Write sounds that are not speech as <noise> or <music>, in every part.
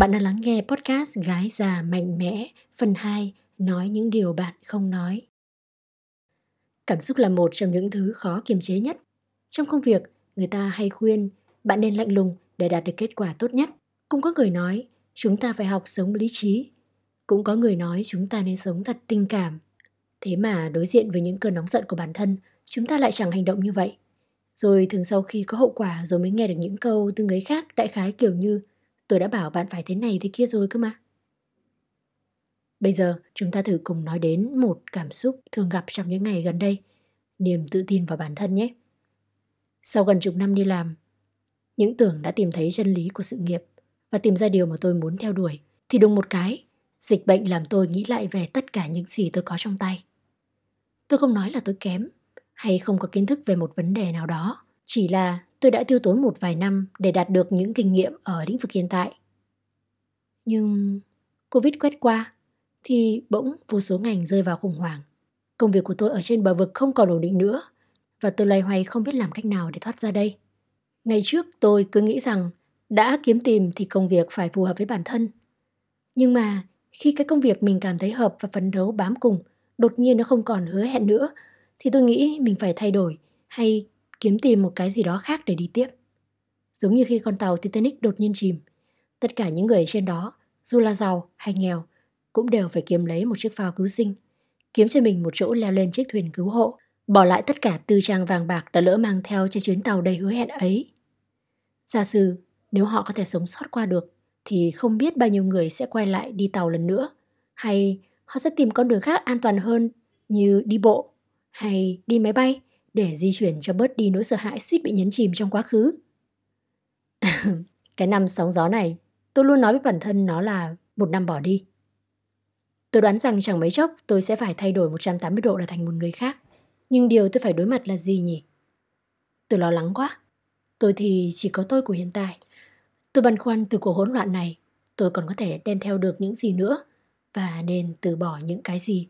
Bạn đã lắng nghe podcast Gái già mạnh mẽ phần 2 Nói những điều bạn không nói. Cảm xúc là một trong những thứ khó kiềm chế nhất. Trong công việc, người ta hay khuyên bạn nên lạnh lùng để đạt được kết quả tốt nhất. Cũng có người nói chúng ta phải học sống lý trí. Cũng có người nói chúng ta nên sống thật tình cảm. Thế mà đối diện với những cơn nóng giận của bản thân, chúng ta lại chẳng hành động như vậy. Rồi thường sau khi có hậu quả rồi mới nghe được những câu từ người khác đại khái kiểu như Tôi đã bảo bạn phải thế này thế kia rồi cơ mà. Bây giờ chúng ta thử cùng nói đến một cảm xúc thường gặp trong những ngày gần đây, niềm tự tin vào bản thân nhé. Sau gần chục năm đi làm, những tưởng đã tìm thấy chân lý của sự nghiệp và tìm ra điều mà tôi muốn theo đuổi, thì đúng một cái, dịch bệnh làm tôi nghĩ lại về tất cả những gì tôi có trong tay. Tôi không nói là tôi kém hay không có kiến thức về một vấn đề nào đó, chỉ là tôi đã tiêu tốn một vài năm để đạt được những kinh nghiệm ở lĩnh vực hiện tại. Nhưng Covid quét qua thì bỗng vô số ngành rơi vào khủng hoảng. Công việc của tôi ở trên bờ vực không còn ổn định nữa và tôi loay hoay không biết làm cách nào để thoát ra đây. Ngày trước tôi cứ nghĩ rằng đã kiếm tìm thì công việc phải phù hợp với bản thân. Nhưng mà khi cái công việc mình cảm thấy hợp và phấn đấu bám cùng đột nhiên nó không còn hứa hẹn nữa thì tôi nghĩ mình phải thay đổi hay kiếm tìm một cái gì đó khác để đi tiếp. Giống như khi con tàu Titanic đột nhiên chìm, tất cả những người trên đó, dù là giàu hay nghèo, cũng đều phải kiếm lấy một chiếc phao cứu sinh, kiếm cho mình một chỗ leo lên chiếc thuyền cứu hộ, bỏ lại tất cả tư trang vàng bạc đã lỡ mang theo trên chuyến tàu đầy hứa hẹn ấy. Giả sử, nếu họ có thể sống sót qua được, thì không biết bao nhiêu người sẽ quay lại đi tàu lần nữa, hay họ sẽ tìm con đường khác an toàn hơn như đi bộ hay đi máy bay để di chuyển cho bớt đi nỗi sợ hãi suýt bị nhấn chìm trong quá khứ. <laughs> cái năm sóng gió này, tôi luôn nói với bản thân nó là một năm bỏ đi. Tôi đoán rằng chẳng mấy chốc tôi sẽ phải thay đổi 180 độ để thành một người khác. Nhưng điều tôi phải đối mặt là gì nhỉ? Tôi lo lắng quá. Tôi thì chỉ có tôi của hiện tại. Tôi băn khoăn từ cuộc hỗn loạn này, tôi còn có thể đem theo được những gì nữa và nên từ bỏ những cái gì.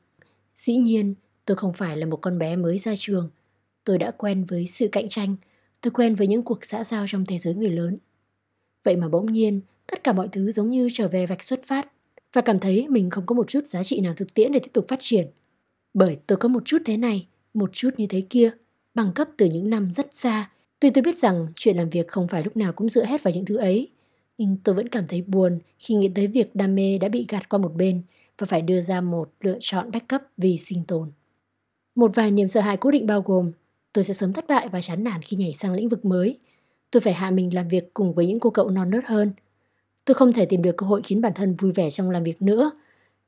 Dĩ nhiên, tôi không phải là một con bé mới ra trường Tôi đã quen với sự cạnh tranh, tôi quen với những cuộc xã giao trong thế giới người lớn. Vậy mà bỗng nhiên, tất cả mọi thứ giống như trở về vạch xuất phát và cảm thấy mình không có một chút giá trị nào thực tiễn để tiếp tục phát triển. Bởi tôi có một chút thế này, một chút như thế kia, bằng cấp từ những năm rất xa. Tuy tôi biết rằng chuyện làm việc không phải lúc nào cũng dựa hết vào những thứ ấy, nhưng tôi vẫn cảm thấy buồn khi nghĩ tới việc đam mê đã bị gạt qua một bên và phải đưa ra một lựa chọn backup vì sinh tồn. Một vài niềm sợ hãi cố định bao gồm Tôi sẽ sớm thất bại và chán nản khi nhảy sang lĩnh vực mới. Tôi phải hạ mình làm việc cùng với những cô cậu non nớt hơn. Tôi không thể tìm được cơ hội khiến bản thân vui vẻ trong làm việc nữa.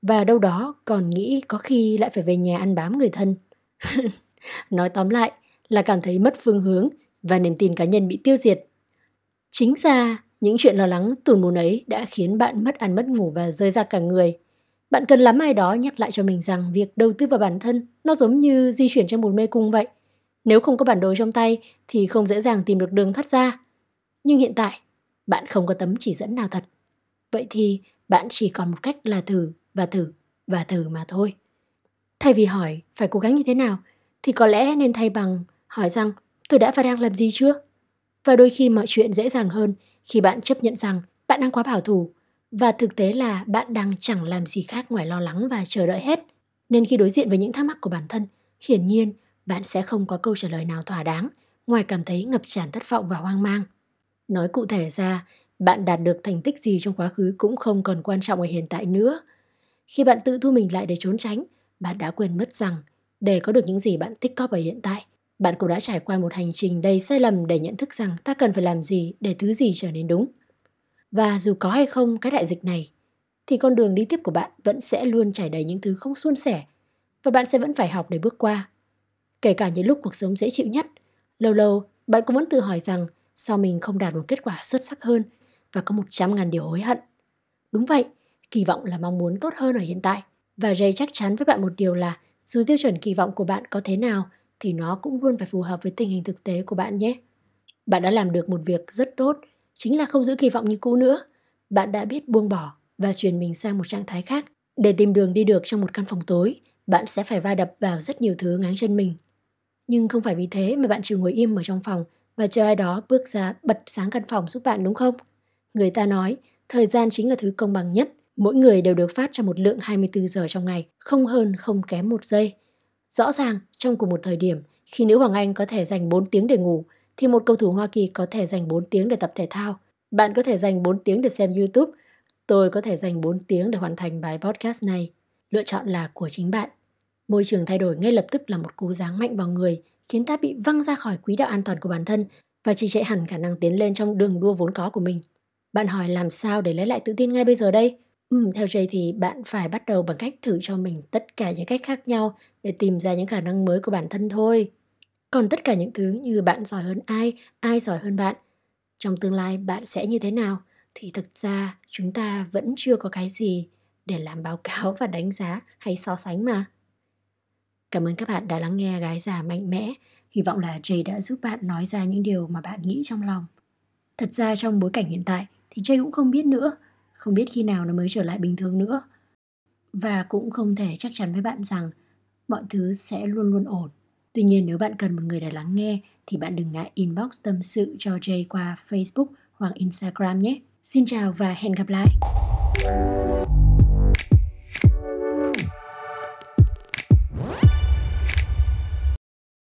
Và đâu đó còn nghĩ có khi lại phải về nhà ăn bám người thân. <laughs> Nói tóm lại là cảm thấy mất phương hướng và niềm tin cá nhân bị tiêu diệt. Chính ra, những chuyện lo lắng tủn mùn ấy đã khiến bạn mất ăn mất ngủ và rơi ra cả người. Bạn cần lắm ai đó nhắc lại cho mình rằng việc đầu tư vào bản thân nó giống như di chuyển trong một mê cung vậy – nếu không có bản đồ trong tay thì không dễ dàng tìm được đường thoát ra. Nhưng hiện tại, bạn không có tấm chỉ dẫn nào thật. Vậy thì bạn chỉ còn một cách là thử và thử và thử mà thôi. Thay vì hỏi phải cố gắng như thế nào, thì có lẽ nên thay bằng hỏi rằng tôi đã và đang làm gì chưa? Và đôi khi mọi chuyện dễ dàng hơn khi bạn chấp nhận rằng bạn đang quá bảo thủ và thực tế là bạn đang chẳng làm gì khác ngoài lo lắng và chờ đợi hết. Nên khi đối diện với những thắc mắc của bản thân, hiển nhiên bạn sẽ không có câu trả lời nào thỏa đáng ngoài cảm thấy ngập tràn thất vọng và hoang mang. Nói cụ thể ra, bạn đạt được thành tích gì trong quá khứ cũng không còn quan trọng ở hiện tại nữa. Khi bạn tự thu mình lại để trốn tránh, bạn đã quên mất rằng để có được những gì bạn tích cóp ở hiện tại, bạn cũng đã trải qua một hành trình đầy sai lầm để nhận thức rằng ta cần phải làm gì để thứ gì trở nên đúng. Và dù có hay không cái đại dịch này, thì con đường đi tiếp của bạn vẫn sẽ luôn trải đầy những thứ không suôn sẻ và bạn sẽ vẫn phải học để bước qua. Kể cả những lúc cuộc sống dễ chịu nhất, lâu lâu bạn cũng vẫn tự hỏi rằng sao mình không đạt một kết quả xuất sắc hơn và có một trăm ngàn điều hối hận. Đúng vậy, kỳ vọng là mong muốn tốt hơn ở hiện tại. Và Jay chắc chắn với bạn một điều là dù tiêu chuẩn kỳ vọng của bạn có thế nào thì nó cũng luôn phải phù hợp với tình hình thực tế của bạn nhé. Bạn đã làm được một việc rất tốt, chính là không giữ kỳ vọng như cũ nữa. Bạn đã biết buông bỏ và chuyển mình sang một trạng thái khác. Để tìm đường đi được trong một căn phòng tối, bạn sẽ phải va đập vào rất nhiều thứ ngáng chân mình. Nhưng không phải vì thế mà bạn chỉ ngồi im ở trong phòng và chờ ai đó bước ra bật sáng căn phòng giúp bạn đúng không? Người ta nói, Thời gian chính là thứ công bằng nhất. Mỗi người đều được phát cho một lượng 24 giờ trong ngày, không hơn không kém một giây. Rõ ràng, trong cùng một thời điểm, khi nữ Hoàng Anh có thể dành 4 tiếng để ngủ, thì một cầu thủ Hoa Kỳ có thể dành 4 tiếng để tập thể thao. Bạn có thể dành 4 tiếng để xem YouTube, tôi có thể dành 4 tiếng để hoàn thành bài podcast này. Lựa chọn là của chính bạn. Môi trường thay đổi ngay lập tức là một cú giáng mạnh vào người, khiến ta bị văng ra khỏi quỹ đạo an toàn của bản thân và trì trệ hẳn khả năng tiến lên trong đường đua vốn có của mình. Bạn hỏi làm sao để lấy lại tự tin ngay bây giờ đây? Ừ, theo Jay thì bạn phải bắt đầu bằng cách thử cho mình tất cả những cách khác nhau để tìm ra những khả năng mới của bản thân thôi. Còn tất cả những thứ như bạn giỏi hơn ai, ai giỏi hơn bạn, trong tương lai bạn sẽ như thế nào thì thực ra chúng ta vẫn chưa có cái gì để làm báo cáo và đánh giá hay so sánh mà. Cảm ơn các bạn đã lắng nghe gái già mạnh mẽ. Hy vọng là Jay đã giúp bạn nói ra những điều mà bạn nghĩ trong lòng. Thật ra trong bối cảnh hiện tại thì Jay cũng không biết nữa, không biết khi nào nó mới trở lại bình thường nữa. Và cũng không thể chắc chắn với bạn rằng mọi thứ sẽ luôn luôn ổn. Tuy nhiên nếu bạn cần một người để lắng nghe thì bạn đừng ngại inbox tâm sự cho Jay qua Facebook hoặc Instagram nhé. Xin chào và hẹn gặp lại.